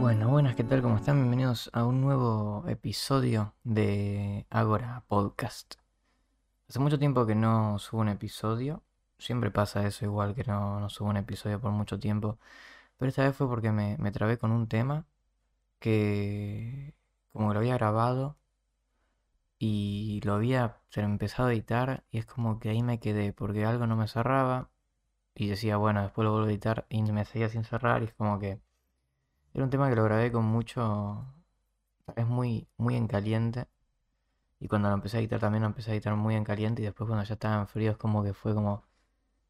Bueno, buenas, ¿qué tal? ¿Cómo están? Bienvenidos a un nuevo episodio de Agora Podcast. Hace mucho tiempo que no subo un episodio. Siempre pasa eso, igual que no, no subo un episodio por mucho tiempo. Pero esta vez fue porque me, me trabé con un tema que como que lo había grabado y lo había empezado a editar y es como que ahí me quedé porque algo no me cerraba y decía, bueno, después lo vuelvo a editar y me seguía sin cerrar y es como que era un tema que lo grabé con mucho, es muy, muy en caliente y cuando lo empecé a editar también lo empecé a editar muy en caliente y después cuando ya estaba en frío es como que fue como,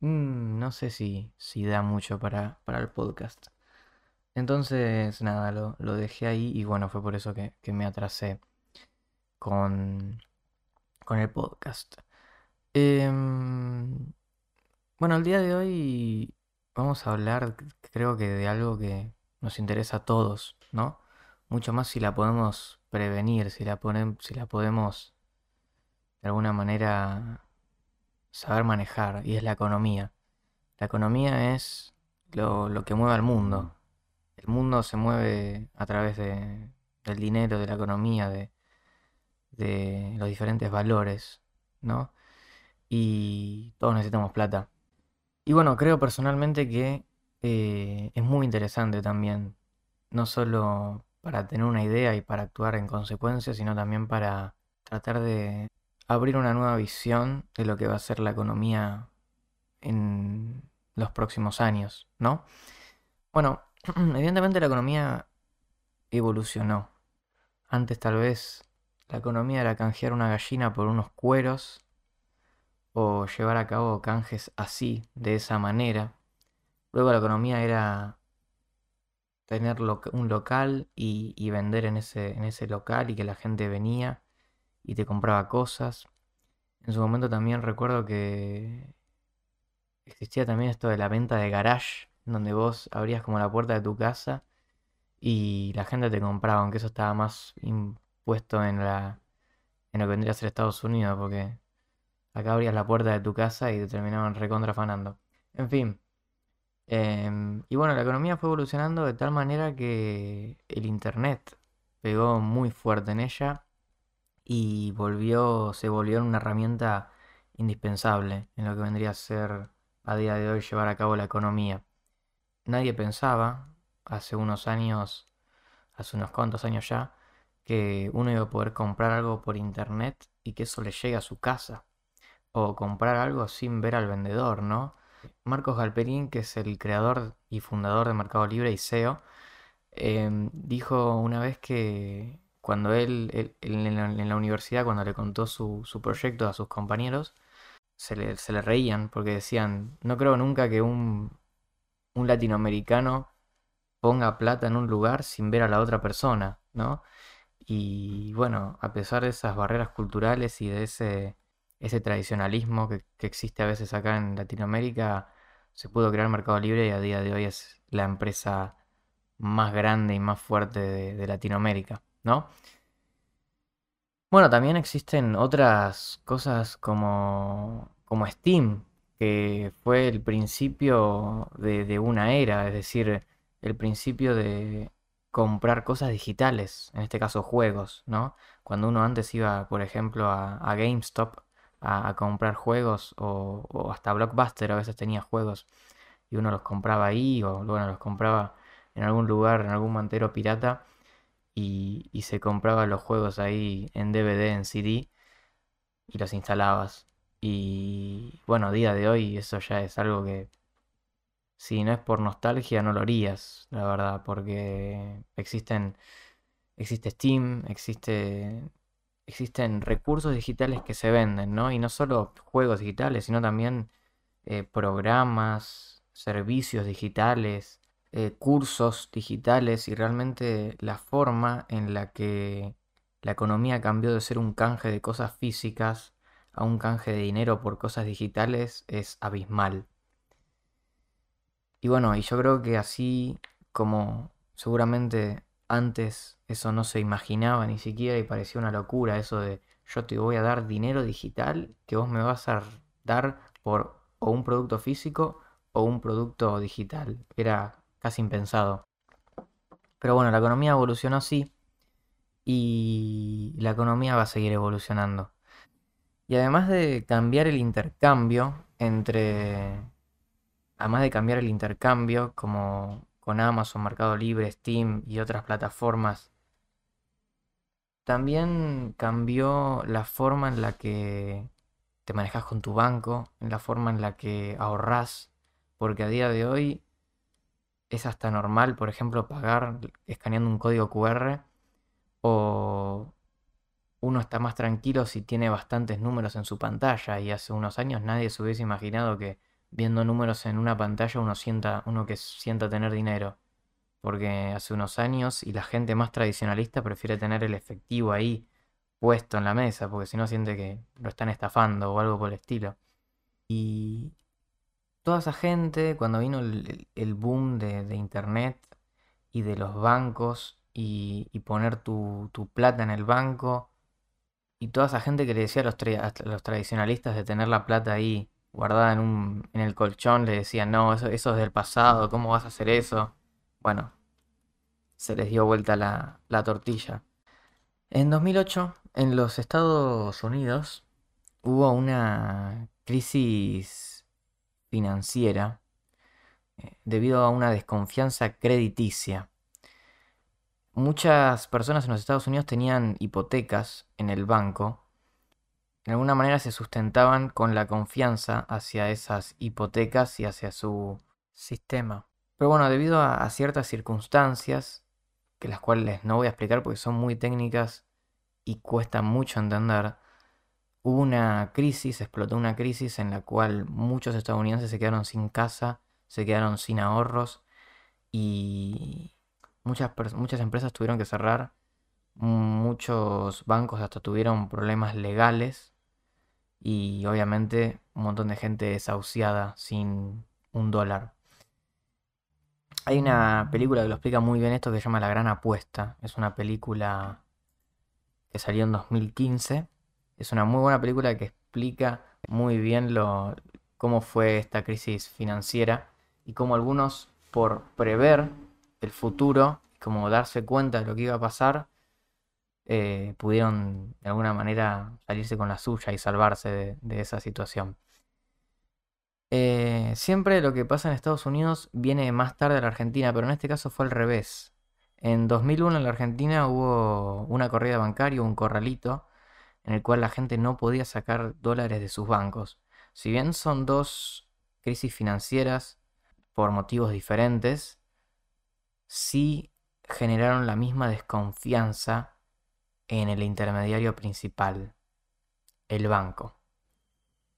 mm, no sé si, si da mucho para, para el podcast. Entonces, nada, lo, lo dejé ahí y bueno, fue por eso que, que me atrasé con, con el podcast. Em, bueno, el día de hoy vamos a hablar, creo que de algo que nos interesa a todos, ¿no? Mucho más si la podemos prevenir, si la, si la podemos de alguna manera saber manejar, y es la economía. La economía es lo, que mueve al mundo. El mundo se mueve a través de, del dinero, de la economía, de, de los diferentes valores, ¿no? Y todos necesitamos plata. Y bueno, creo personalmente que eh, es muy interesante también, no solo para tener una idea y para actuar en consecuencia, sino también para tratar de abrir una nueva visión de lo que va a ser la economía en los próximos años, ¿no? Bueno, evidentemente la economía evolucionó. Antes tal vez la economía era canjear una gallina por unos cueros o llevar a cabo canjes así, de esa manera. Luego la economía era tener un local y, vender en ese, en ese local y que la gente venía y te compraba cosas. En su momento también recuerdo que existía también esto de la venta de garage, donde vos abrías como la puerta de tu casa y la gente te compraba, aunque eso estaba más puesto en la en lo que vendría a ser Estados Unidos, porque acá abrías la puerta de tu casa y te terminaban recontrafanando. En fin. Em, y bueno, la economía fue evolucionando de tal manera que el internet pegó muy fuerte en ella y volvió, se volvió una herramienta indispensable en lo que vendría a ser a día de hoy llevar a cabo la economía. Nadie pensaba, hace unos años, hace unos cuantos años ya, que uno iba a poder comprar algo por internet y que eso le llegue a su casa. O comprar algo sin ver al vendedor, ¿no? Marcos Galperín, que es el creador y fundador de Mercado Libre y CEO, em, dijo una vez que cuando él, en, la, universidad, cuando le contó su, proyecto a sus compañeros, se le, se le, reían porque decían, no creo nunca que un, un latinoamericano ponga plata en un lugar sin ver a la otra persona, ¿no? Y bueno, a pesar de esas barreras culturales y de ese, ese tradicionalismo que, existe a veces acá en Latinoamérica, se pudo crear Mercado Libre y a día de hoy es la empresa más grande y más fuerte de, Latinoamérica, ¿no? Bueno, también existen otras cosas como, como Steam, que fue el principio de una era, es decir, el principio de, comprar cosas digitales, en este caso juegos, ¿no? Cuando uno antes iba, por ejemplo, a, GameStop a, comprar juegos o, hasta Blockbuster a veces tenía juegos y uno los compraba ahí o bueno, los compraba en algún lugar, en algún mantero pirata y, y se compraba los juegos ahí en DVD, en CD y los instalabas. Y bueno, a día de hoy eso ya es algo que si no es por nostalgia, no lo harías, la verdad, porque existen, existe Steam, existe, existen recursos digitales que se venden, ¿no? Y no solo juegos digitales, sino también eh, programas, servicios digitales, eh, cursos digitales y realmente la forma en la que la economía cambió de ser un canje de cosas físicas a un canje de dinero por cosas digitales es abismal. Y bueno, y yo creo que así como seguramente antes eso no se imaginaba ni siquiera y parecía una locura eso de yo te voy a dar dinero digital que vos me vas a dar por o un producto físico o un producto digital. Era casi impensado. Pero bueno, la economía evolucionó así y la economía va a seguir evolucionando. Y además de cambiar el intercambio entre... Además de cambiar el intercambio como con Amazon, Mercado Libre, Steam y otras plataformas, también cambió la forma en la que te manejas con tu banco, en la forma en la que ahorras, porque a día de hoy es hasta normal, por ejemplo, pagar escaneando un código QR o uno está más tranquilo si tiene bastantes números en su pantalla y hace unos años nadie se hubiese imaginado que viendo números en una pantalla uno sienta uno que sienta tener dinero porque hace unos años y la gente más tradicionalista prefiere tener el efectivo ahí puesto en la mesa porque si no siente que lo están estafando o algo por el estilo y toda esa gente cuando vino el, boom de internet y de los bancos y, poner tu, plata en el banco. Y toda esa gente que le decía a los, los tradicionalistas de tener la plata ahí guardada en, un, en el colchón, le decían, no, eso, es del pasado, ¿cómo vas a hacer eso? Bueno, se les dio vuelta la, la tortilla. En 2008, en los Estados Unidos, hubo una crisis financiera eh, debido a una desconfianza crediticia muchas personas en los Estados Unidos tenían hipotecas en el banco. De alguna manera se sustentaban con la confianza hacia esas hipotecas y hacia su sistema. Pero bueno, debido a, ciertas circunstancias, que las cuales no voy a explicar porque son muy técnicas y cuesta mucho entender, hubo una crisis, explotó una crisis en la cual muchos estadounidenses se quedaron sin casa, se quedaron sin ahorros y Muchas, muchas empresas tuvieron que cerrar, muchos bancos hasta tuvieron problemas legales y obviamente un montón de gente desahuciada sin un dólar. Hay una película que lo explica muy bien esto que se llama La Gran Apuesta. Es una película que salió en 2015. Es una muy buena película que explica muy bien lo, cómo fue esta crisis financiera y cómo algunos por prever el futuro, como darse cuenta de lo que iba a pasar, eh, pudieron de alguna manera salirse con la suya y salvarse de, esa situación. Eh, siempre lo que pasa en Estados Unidos viene más tarde a la Argentina, pero en este caso fue al revés. En 2001 en la Argentina hubo una corrida bancaria, un corralito, en el cual la gente no podía sacar dólares de sus bancos. Si bien son dos crisis financieras por motivos diferentes, sí generaron la misma desconfianza en el intermediario principal, el banco.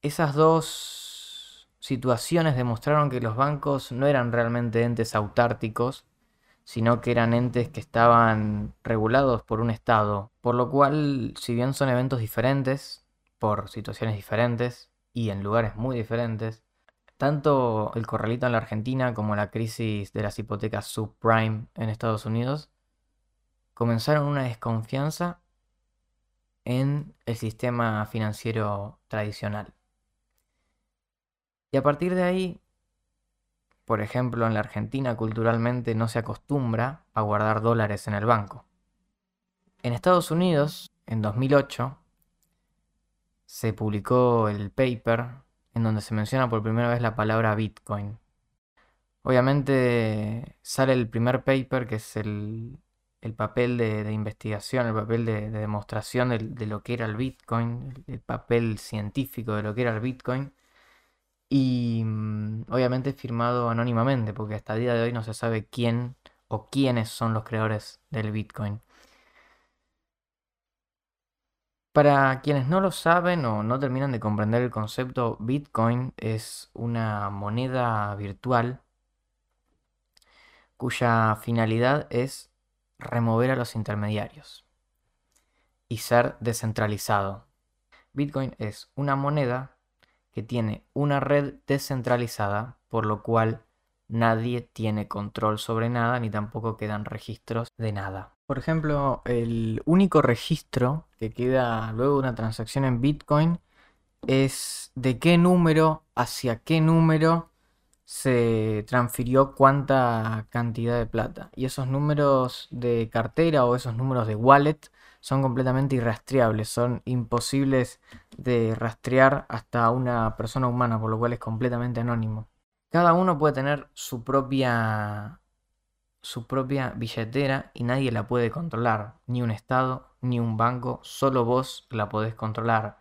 Esas dos situaciones demostraron que los bancos no eran realmente entes autárticos, sino que eran entes que estaban regulados por un Estado, por lo cual, si bien son eventos diferentes, por situaciones diferentes y en lugares muy diferentes, tanto el corralito en la Argentina como la crisis de las hipotecas subprime en Estados Unidos comenzaron una desconfianza en el sistema financiero tradicional. Y a partir de ahí, por ejemplo, en la Argentina culturalmente no se acostumbra a guardar dólares en el banco. En Estados Unidos, en 2008, se publicó el paper en donde se menciona por primera vez la palabra Bitcoin. Obviamente sale el primer paper, que es el, papel de, investigación, el papel de, demostración de, lo que era el Bitcoin, el, papel científico de lo que era el Bitcoin. Y mm, obviamente firmado anónimamente, porque hasta el día de hoy no se sabe quién o quiénes son los creadores del Bitcoin. Para quienes no lo saben o no terminan de comprender el concepto, Bitcoin es una moneda virtual cuya finalidad es remover a los intermediarios y ser descentralizado. Bitcoin es una moneda que tiene una red descentralizada, por lo cual nadie tiene control sobre nada ni tampoco quedan registros de nada. Por ejemplo, el único registro que queda luego de una transacción en Bitcoin es de qué número hacia qué número se transfirió cuánta cantidad de plata. Y esos números de cartera o esos números de wallet son completamente irrastreables, son imposibles de rastrear hasta una persona humana, por lo cual es completamente anónimo. Cada uno puede tener su propia su propia billetera y nadie la puede controlar, ni un estado, ni un banco, solo vos la podés controlar.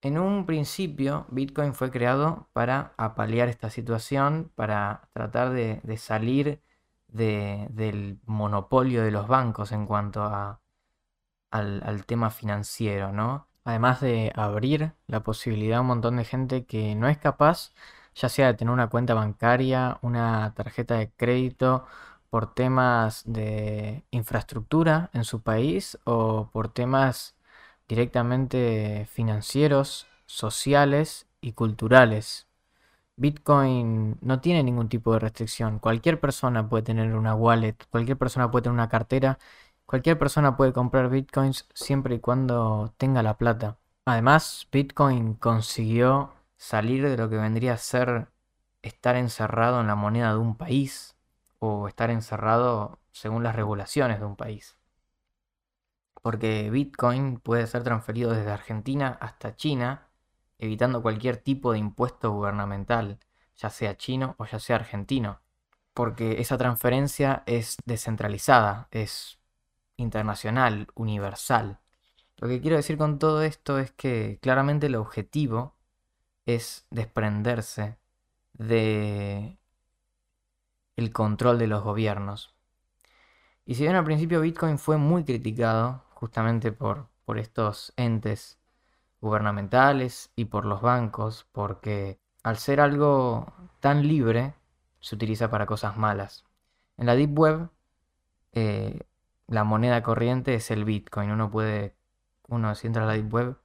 En un principio, Bitcoin fue creado para apalear esta situación, para tratar de, salir del monopolio de los bancos en cuanto al, al, tema financiero, ¿no? Además de abrir la posibilidad a un montón de gente que no es capaz, ya sea de tener una cuenta bancaria, una tarjeta de crédito, por temas de infraestructura en su país o por temas directamente financieros, sociales y culturales. Bitcoin no tiene ningún tipo de restricción. Cualquier persona puede tener una wallet, cualquier persona puede tener una cartera, cualquier persona puede comprar bitcoins siempre y cuando tenga la plata. Además, Bitcoin consiguió salir de lo que vendría a ser estar encerrado en la moneda de un país o estar encerrado según las regulaciones de un país porque Bitcoin puede ser transferido desde Argentina hasta China, evitando cualquier tipo de impuesto gubernamental, ya sea chino o ya sea argentino, porque esa transferencia es descentralizada, es internacional, universal. Lo que quiero decir con todo esto es que claramente el objetivo es desprenderse de el control de los gobiernos. Y si bien al principio Bitcoin fue muy criticado, justamente por, por estos entes gubernamentales y por los bancos, porque al ser algo tan libre, se utiliza para cosas malas. En la Deep Web, eh, la moneda corriente es el Bitcoin. Uno puede, uno si entra a la Deep Web,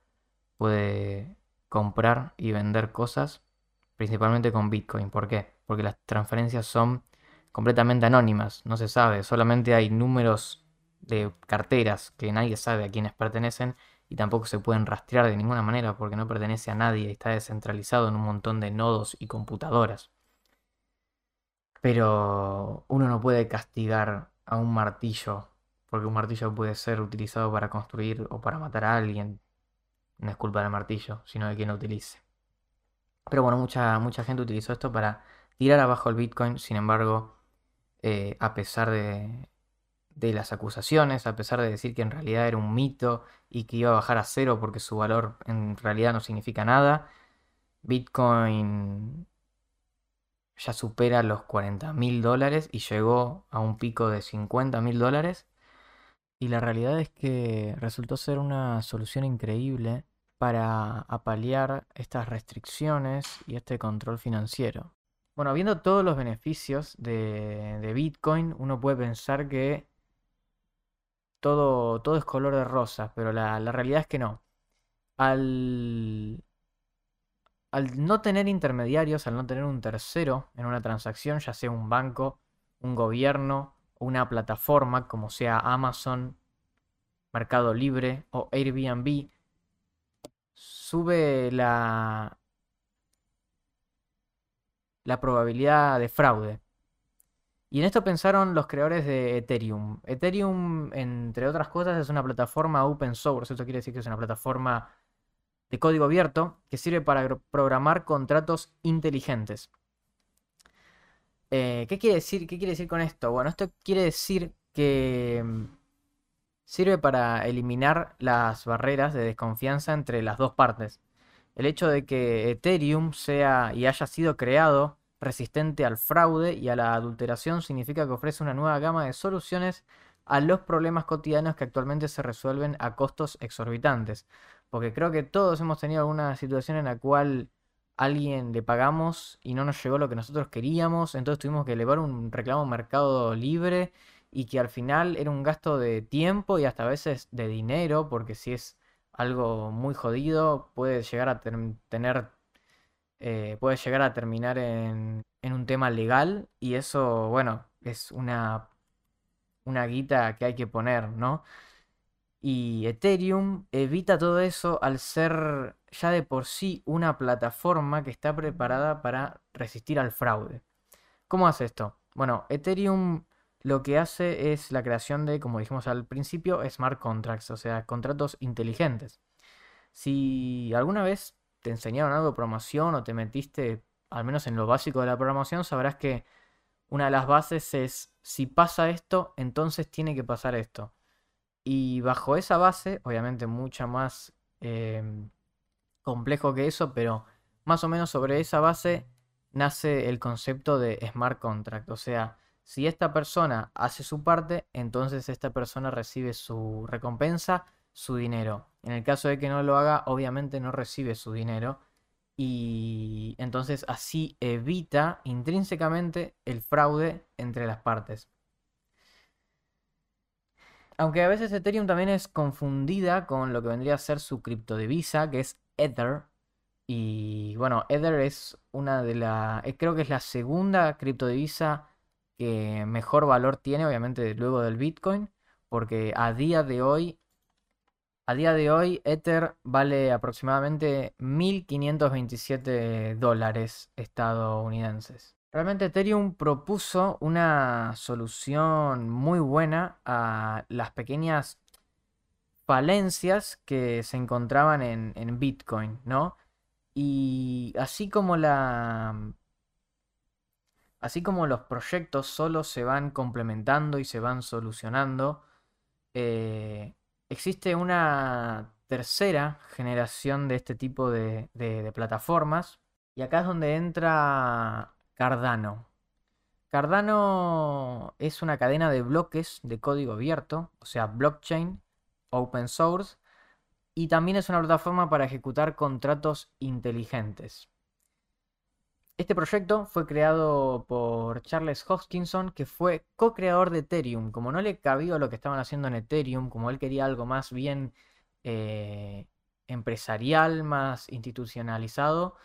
puede comprar y vender cosas, principalmente con Bitcoin. ¿Por qué? Porque las transferencias son completamente anónimas, no se sabe, solamente hay números de carteras que nadie sabe a quiénes pertenecen y tampoco se pueden rastrear de ninguna manera porque no pertenece a nadie, está descentralizado en un montón de nodos y computadoras. Pero uno no puede castigar a un martillo porque un martillo puede ser utilizado para construir o para matar a alguien. No es culpa del martillo, sino de quien lo utilice. Pero bueno, mucha, mucha gente utilizó esto para tirar abajo el Bitcoin, sin embargo, eh, a pesar de, de las acusaciones, a pesar de decir que en realidad era un mito y que iba a bajar a cero porque su valor en realidad no significa nada. Bitcoin ya supera los 40 mil dólares y llegó a un pico de 50 mil dólares. Y la realidad es que resultó ser una solución increíble para apalear estas restricciones y este control financiero. Bueno, viendo todos los beneficios de, de Bitcoin, uno puede pensar que todo, todo es color de rosa, pero la, realidad es que no. Al, al no tener intermediarios, al no tener un tercero en una transacción, ya sea un banco, un gobierno una plataforma como sea Amazon, Mercado Libre o Airbnb, sube la, la probabilidad de fraude. Y en esto pensaron los creadores de Ethereum. Ethereum, entre otras cosas, es una plataforma open source. Eso quiere decir que es una plataforma de código abierto que sirve para programar contratos inteligentes. Eh, ¿qué, quiere decir, ¿Qué quiere decir con esto? Bueno, esto quiere decir que mm, sirve para eliminar las barreras de desconfianza entre las dos partes. El hecho de que Ethereum sea y haya sido creado resistente al fraude y a la adulteración significa que ofrece una nueva gama de soluciones a los problemas cotidianos que actualmente se resuelven a costos exorbitantes. Porque creo que todos hemos tenido alguna situación en la cual alguien le pagamos y no nos llegó lo que nosotros queríamos, entonces tuvimos que elevar un reclamo mercado libre y que al final era un gasto de tiempo y hasta a veces de dinero, porque si es algo muy jodido puede llegar a tener eh, puede llegar a terminar en, un tema legal y eso, bueno, es una, una guita que hay que poner, ¿no? Y Ethereum evita todo eso al ser ya de por sí una plataforma que está preparada para resistir al fraude. ¿Cómo hace esto? Bueno, Ethereum lo que hace es la creación de, como dijimos al principio, smart contracts, o sea, contratos inteligentes. Si alguna vez te enseñaron algo de programación o te metiste, al menos en lo básico de la programación, sabrás que una de las bases es, si pasa esto, entonces tiene que pasar esto. Y bajo esa base, obviamente mucha más em, complejo que eso, pero más o menos sobre esa base nace el concepto de smart contract. O sea, si esta persona hace su parte, entonces esta persona recibe su recompensa, su dinero. En el caso de que no lo haga, obviamente no recibe su dinero. Y entonces así evita intrínsecamente el fraude entre las partes. Aunque a veces Ethereum también es confundida con lo que vendría a ser su criptodivisa, que es Ether. Y bueno, Ether es una de las. Eh, creo que es la segunda criptodivisa que mejor valor tiene, obviamente, luego del Bitcoin. Porque a día de hoy. A día de hoy, Ether vale aproximadamente 1.527 dólares estadounidenses. Realmente Ethereum propuso una solución muy buena a las pequeñas falencias que se encontraban en, Bitcoin, ¿no? Y así como la. Así como los proyectos solo se van complementando y se van solucionando, eh, existe una tercera generación de este tipo de plataformas. Y acá es donde entra Cardano. Cardano es una cadena de bloques de código abierto, o sea, blockchain, open source, y también es una plataforma para ejecutar contratos inteligentes. Este proyecto fue creado por Charles Hoskinson, que fue co-creador de Ethereum. Como no le cabía lo que estaban haciendo en Ethereum, como él quería algo más bien eh, empresarial, más institucionalizado,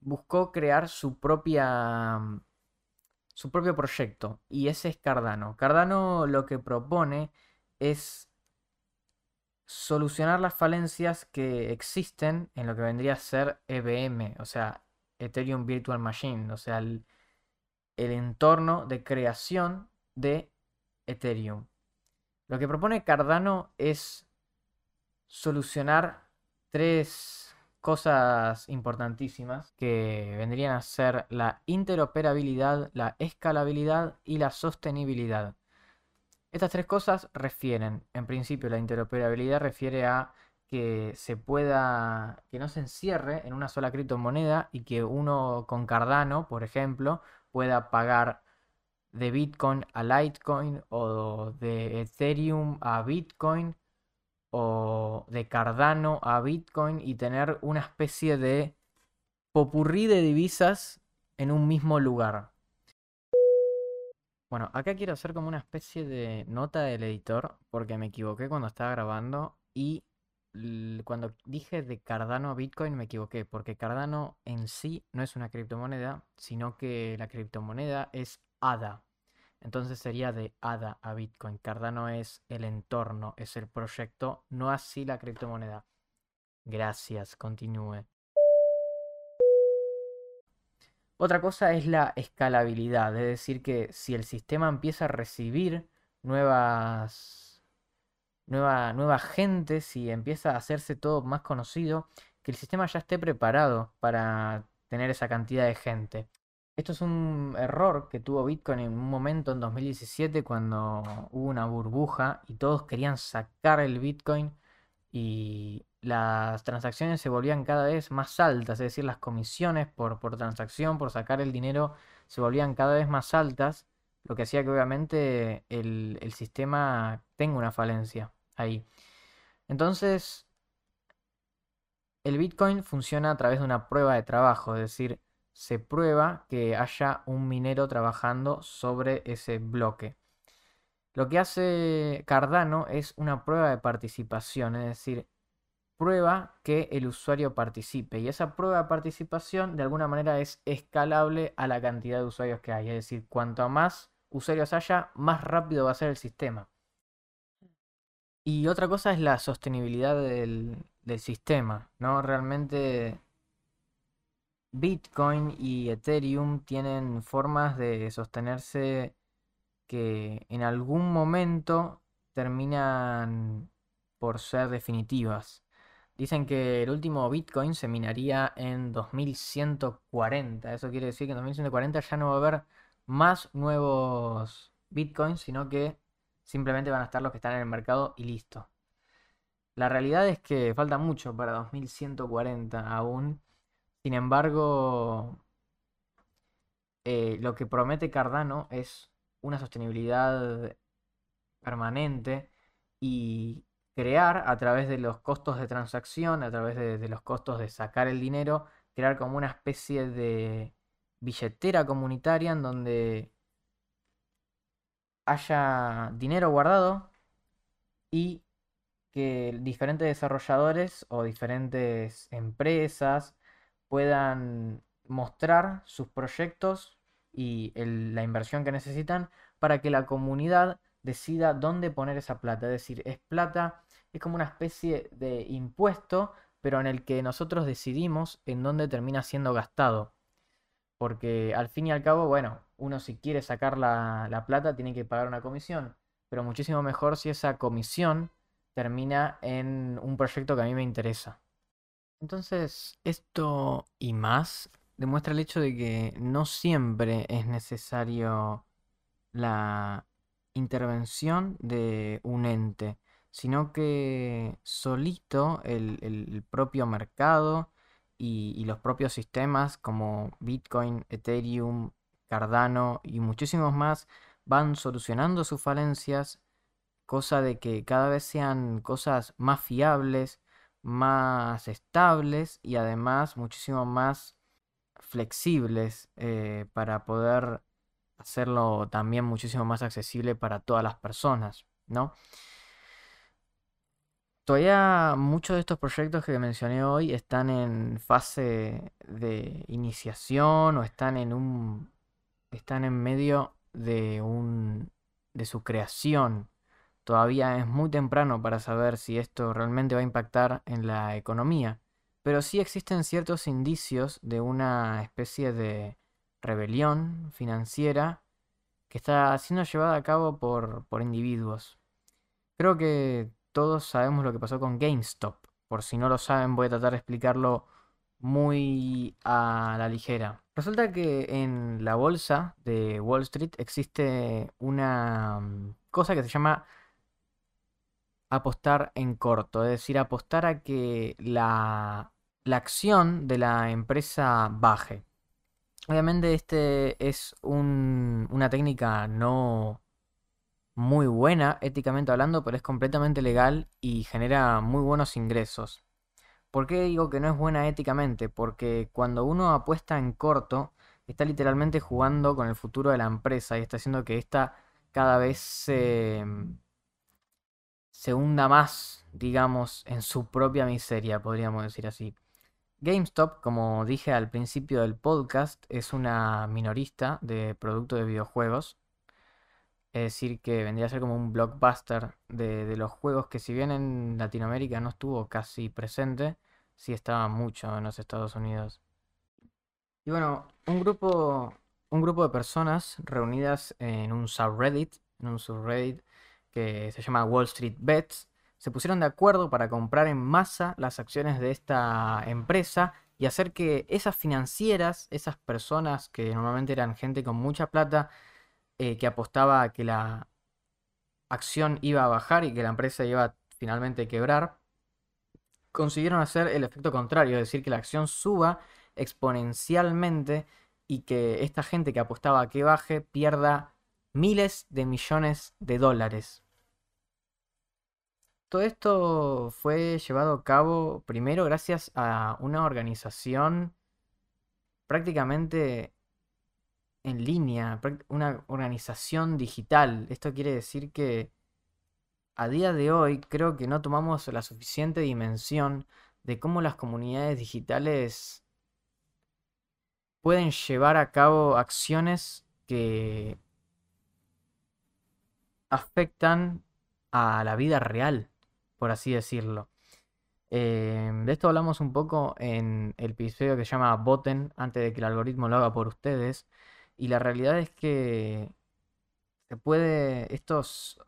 buscó crear su propia su propio proyecto y ese es Cardano. Cardano lo que propone es solucionar las falencias que existen en lo que vendría a ser EVM, o sea, Ethereum Virtual Machine, o sea, el, el entorno de creación de Ethereum. Lo que propone Cardano es solucionar tres cosas importantísimas que vendrían a ser la interoperabilidad, la escalabilidad y la sostenibilidad. Estas tres cosas refieren, en principio la interoperabilidad refiere a que se pueda, que no se encierre en una sola criptomoneda y que uno con Cardano, por ejemplo, pueda pagar de Bitcoin a Litecoin o de Ethereum a Bitcoin o de Cardano a Bitcoin y tener una especie de popurrí de divisas en un mismo lugar. Bueno, acá quiero hacer como una especie de nota del editor porque me equivoqué cuando estaba grabando y cuando dije de Cardano a Bitcoin me equivoqué porque Cardano en sí no es una criptomoneda, sino que la criptomoneda es ADA, entonces sería de ADA a Bitcoin. Cardano es el entorno, es el proyecto, no así la criptomoneda. Gracias, continúe. Otra cosa es la escalabilidad, es decir, que si el sistema empieza a recibir nuevas, nueva, nueva gente, si empieza a hacerse todo más conocido, que el sistema ya esté preparado para tener esa cantidad de gente. Esto es un error que tuvo Bitcoin en un momento en 2017 cuando hubo una burbuja y todos querían sacar el Bitcoin y las transacciones se volvían cada vez más altas, es decir, las comisiones por, por transacción, por sacar el dinero, se volvían cada vez más altas, lo que hacía que obviamente el, el sistema tenga una falencia ahí. Entonces, el Bitcoin funciona a través de una prueba de trabajo, es decir, se prueba que haya un minero trabajando sobre ese bloque. Lo que hace Cardano es una prueba de participación, es decir, prueba que el usuario participe. Y esa prueba de participación de alguna manera es escalable a la cantidad de usuarios que hay. Es decir, cuanto más usuarios haya, más rápido va a ser el sistema. Y otra cosa es la sostenibilidad del, sistema, ¿no? Realmente Bitcoin y Ethereum tienen formas de sostenerse que en algún momento terminan por ser definitivas. Dicen que el último Bitcoin se minaría en 2140. Eso quiere decir que en 2140 ya no va a haber más nuevos Bitcoins, sino que simplemente van a estar los que están en el mercado y listo. La realidad es que falta mucho para 2140 aún. Sin embargo, eh, lo que promete Cardano es una sostenibilidad permanente y crear a través de los costos de transacción, a través de, los costos de sacar el dinero, crear como una especie de billetera comunitaria en donde haya dinero guardado y que diferentes desarrolladores o diferentes empresas puedan mostrar sus proyectos y la inversión que necesitan para que la comunidad decida dónde poner esa plata. Es decir, es plata, es como una especie de impuesto, pero en el que nosotros decidimos en dónde termina siendo gastado. Porque al fin y al cabo, bueno, uno si quiere sacar la, la plata tiene que pagar una comisión. Pero muchísimo mejor si esa comisión termina en un proyecto que a mí me interesa. Entonces, esto y más demuestra el hecho de que no siempre es necesario la intervención de un ente, sino que solito el, propio mercado y, los propios sistemas como Bitcoin, Ethereum, Cardano y muchísimos más van solucionando sus falencias, cosa de que cada vez sean cosas más fiables, más estables y además muchísimo más flexibles eh, para poder hacerlo también muchísimo más accesible para todas las personas, ¿no? Todavía muchos de estos proyectos que mencioné hoy están en fase de iniciación o están en un están en medio de un de su creación. Todavía es muy temprano para saber si esto realmente va a impactar en la economía, pero sí existen ciertos indicios de una especie de rebelión financiera que está siendo llevada a cabo por, por individuos. Creo que todos sabemos lo que pasó con GameStop. Por si no lo saben, voy a tratar de explicarlo muy a la ligera. Resulta que en la bolsa de Wall Street existe una mm, cosa que se llama apostar en corto, es decir, apostar a que la, la acción de la empresa baje. Obviamente este es una técnica no muy buena éticamente hablando, pero es completamente legal y genera muy buenos ingresos. ¿Por qué digo que no es buena éticamente? Porque cuando uno apuesta en corto, está literalmente jugando con el futuro de la empresa y está haciendo que ésta cada vez se, se hunda más, digamos, en su propia miseria, podríamos decir así. GameStop, como dije al principio del podcast, es una minorista de productos de videojuegos. Es decir, que vendría a ser como un blockbuster de, los juegos que si bien en Latinoamérica no estuvo casi presente, sí estaba mucho en los Estados Unidos. Y bueno, un grupo, un grupo de personas reunidas en un subreddit, en un subreddit que se llama Wall Street Bets, se pusieron de acuerdo para comprar en masa las acciones de esta empresa y hacer que esas financieras, esas personas que normalmente eran gente con mucha plata, eh, que apostaba a que la acción iba a bajar y que la empresa iba finalmente a quebrar, consiguieron hacer el efecto contrario, es decir, que la acción suba exponencialmente y que esta gente que apostaba a que baje pierda miles de millones de dólares. Todo esto fue llevado a cabo primero gracias a una organización prácticamente en línea, una organización digital. Esto quiere decir que a día de hoy creo que no tomamos la suficiente dimensión de cómo las comunidades digitales pueden llevar a cabo acciones que afectan a la vida real por así decirlo. Em, de esto hablamos un poco en el episodio que se llama Voten, antes de que el algoritmo lo haga por ustedes. Y la realidad es que se puede, estos,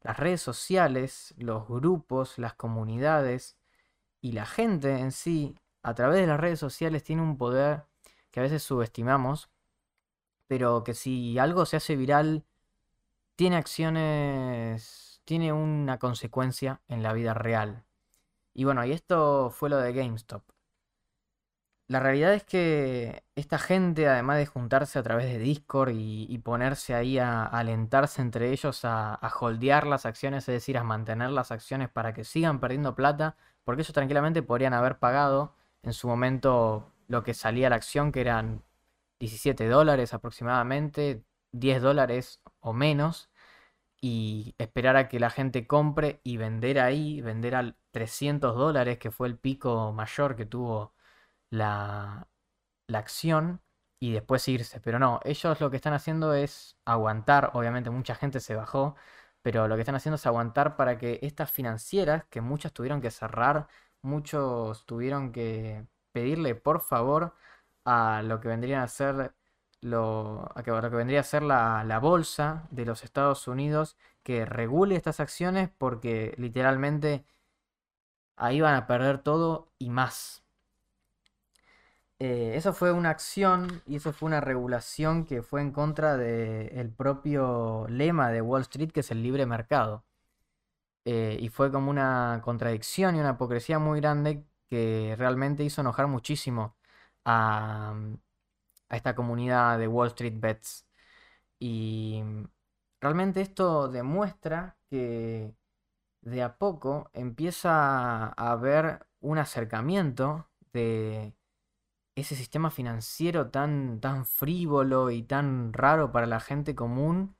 las redes sociales, los grupos, las comunidades y la gente en sí, a través de las redes sociales, tiene un poder que a veces subestimamos, pero que si algo se hace viral, tiene acciones, tiene una consecuencia en la vida real. Y bueno, y esto fue lo de GameStop. La realidad es que esta gente, además de juntarse a través de Discord y, ponerse ahí a, alentarse entre ellos a, a, holdear las acciones, es decir, a mantener las acciones para que sigan perdiendo plata, porque ellos tranquilamente podrían haber pagado en su momento lo que salía la acción, que eran 17 dólares aproximadamente, 10 dólares o menos, y esperar a que la gente compre y vender ahí, vender al 300 dólares, que fue el pico mayor que tuvo la, la acción, y después irse. Pero no, ellos lo que están haciendo es aguantar, obviamente mucha gente se bajó, pero lo que están haciendo es aguantar para que estas financieras, que muchas tuvieron que cerrar, muchos tuvieron que pedirle por favor a lo que vendrían a ser lo, a que, lo que vendría a ser la, la bolsa de los Estados Unidos que regule estas acciones porque literalmente ahí van a perder todo y más. Eh, eso fue una acción y eso fue una regulación que fue en contra del propio lema de Wall Street, que es el libre mercado. Eh, y fue como una contradicción y una hipocresía muy grande que realmente hizo enojar muchísimo a, a esta comunidad de Wall Street Bets. Y realmente esto demuestra que de a poco empieza a haber un acercamiento de ese sistema financiero tan, tan frívolo y tan raro para la gente común,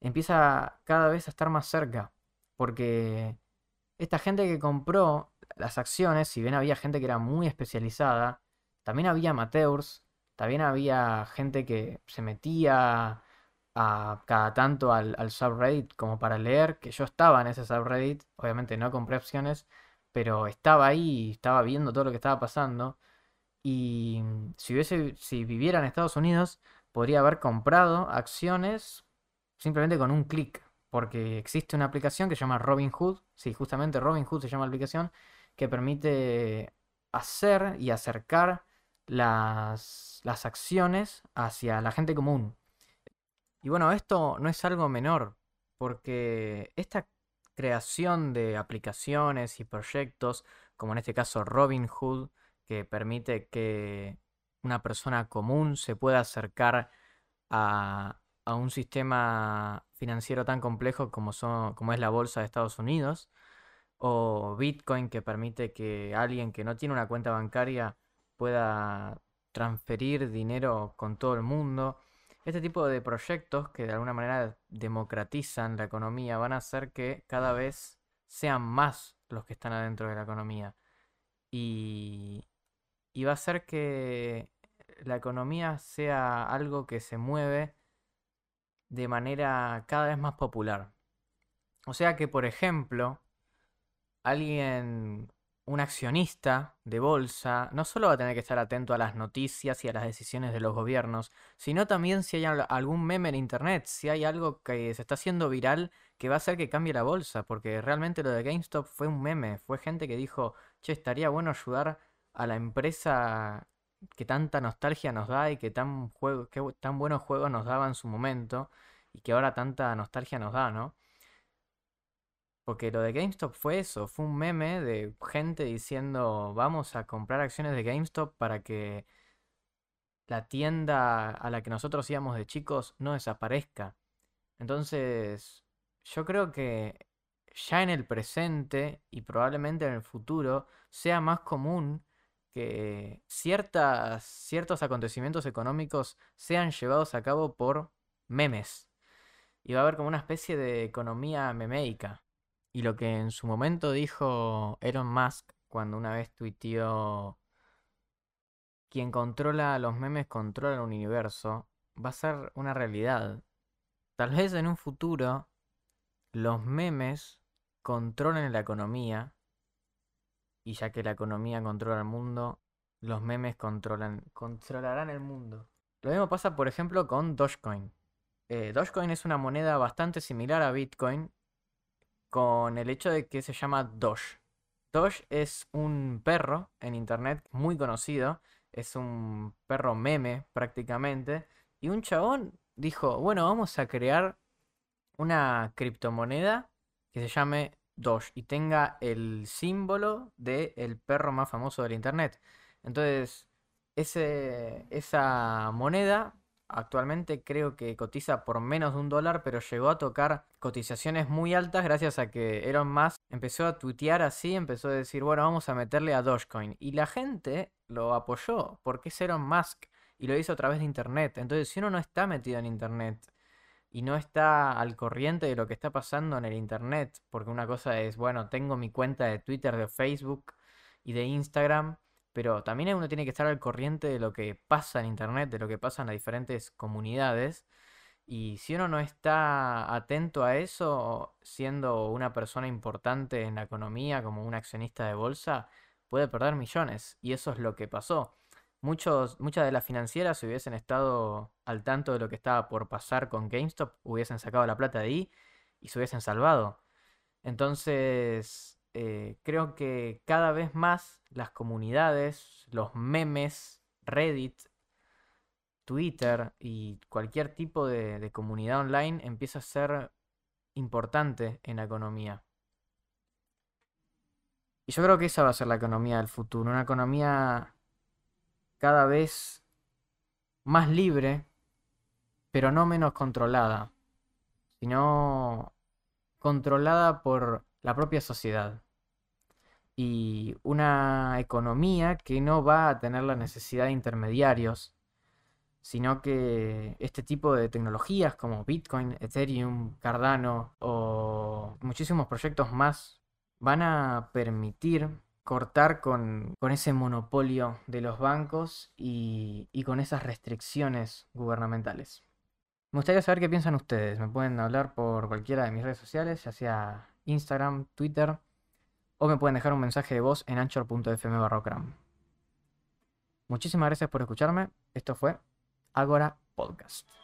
empieza cada vez a estar más cerca. Porque esta gente que compró las acciones, si bien había gente que era muy especializada, también había amateurs, también había gente que se metía a cada tanto al, al subreddit como para leer, que yo estaba en ese subreddit, obviamente no compré opciones, pero estaba ahí, estaba viendo todo lo que estaba pasando. Y si hubiese, si viviera en Estados Unidos, podría haber comprado acciones simplemente con un clic. Porque existe una aplicación que se llama Robinhood. Sí, justamente Robinhood se llama la aplicación. Que permite hacer y acercar las, las acciones hacia la gente común. Y bueno, esto no es algo menor, porque esta creación de aplicaciones y proyectos, como en este caso Robinhood, que permite que una persona común se pueda acercar a, a un sistema financiero tan complejo como, son, como es la bolsa de Estados Unidos, o Bitcoin que permite que alguien que no tiene una cuenta bancaria pueda transferir dinero con todo el mundo este tipo de proyectos que de alguna manera democratizan la economía van a hacer que cada vez sean más los que están adentro de la economía. Y, y va a hacer que la economía sea algo que se mueve de manera cada vez más popular. O sea que, por ejemplo, alguien un accionista de bolsa no solo va a tener que estar atento a las noticias y a las decisiones de los gobiernos, sino también si hay algún meme en internet, si hay algo que se está haciendo viral que va a hacer que cambie la bolsa, porque realmente lo de GameStop fue un meme, fue gente que dijo, che, estaría bueno ayudar a la empresa que tanta nostalgia nos da y que tan, juego, que tan buenos juegos nos daba en su momento y que ahora tanta nostalgia nos da, ¿no? Porque lo de GameStop fue eso, fue un meme de gente diciendo vamos a comprar acciones de GameStop para que la tienda a la que nosotros íbamos de chicos no desaparezca. Entonces, yo creo que ya en el presente y probablemente en el futuro sea más común que ciertas, ciertos acontecimientos económicos sean llevados a cabo por memes. Y va a haber como una especie de economía memeica. Y lo que en su momento dijo Elon Musk cuando una vez tuiteó quien controla los memes controla el universo, va a ser una realidad. Tal vez en un futuro los memes controlen la economía Y ya que la economía controla el mundo, los memes controlan, controlarán el mundo. Lo mismo pasa, por ejemplo, con Dogecoin. Eh, Dogecoin es una moneda bastante similar a Bitcoin, con el hecho de que se llama Doge. Doge es un perro en internet muy conocido, es un perro meme prácticamente, y un chabón dijo, bueno, vamos a crear una criptomoneda que se llame Doge y tenga el símbolo del perro más famoso del internet. Entonces, ese, esa moneda actualmente creo que cotiza por menos de un dólar, pero llegó a tocar cotizaciones muy altas gracias a que Elon Musk empezó a tuitear así, empezó a decir, bueno, vamos a meterle a Dogecoin. Y la gente lo apoyó, porque es Elon Musk y lo hizo a través de Internet. Entonces, si uno no está metido en Internet y no está al corriente de lo que está pasando en el Internet, porque una cosa es, bueno, tengo mi cuenta de Twitter, de Facebook y de Instagram, pero también uno tiene que estar al corriente de lo que pasa en Internet, de lo que pasa en las diferentes comunidades. Y si uno no está atento a eso, siendo una persona importante en la economía, como un accionista de bolsa, puede perder millones. Y eso es lo que pasó. Muchos, muchas de las financieras, si hubiesen estado al tanto de lo que estaba por pasar con GameStop, hubiesen sacado la plata de ahí y se hubiesen salvado. Entonces, eh, creo que cada vez más las comunidades, los memes, Reddit, Twitter y cualquier tipo de, de comunidad online empieza a ser importante en la economía. Y yo creo que esa va a ser la economía del futuro, una economía cada vez más libre, pero no menos controlada, sino controlada por la propia sociedad. Y una economía que no va a tener la necesidad de intermediarios, sino que este tipo de tecnologías como Bitcoin, Ethereum, Cardano o muchísimos proyectos más van a permitir cortar con, ese monopolio de los bancos y, y con esas restricciones gubernamentales. Me gustaría saber qué piensan ustedes. Me pueden hablar por cualquiera de mis redes sociales, ya sea Instagram, Twitter, o me pueden dejar un mensaje de voz en anchor.fm barrocram. Muchísimas gracias por escucharme. Esto fue Agora Podcast.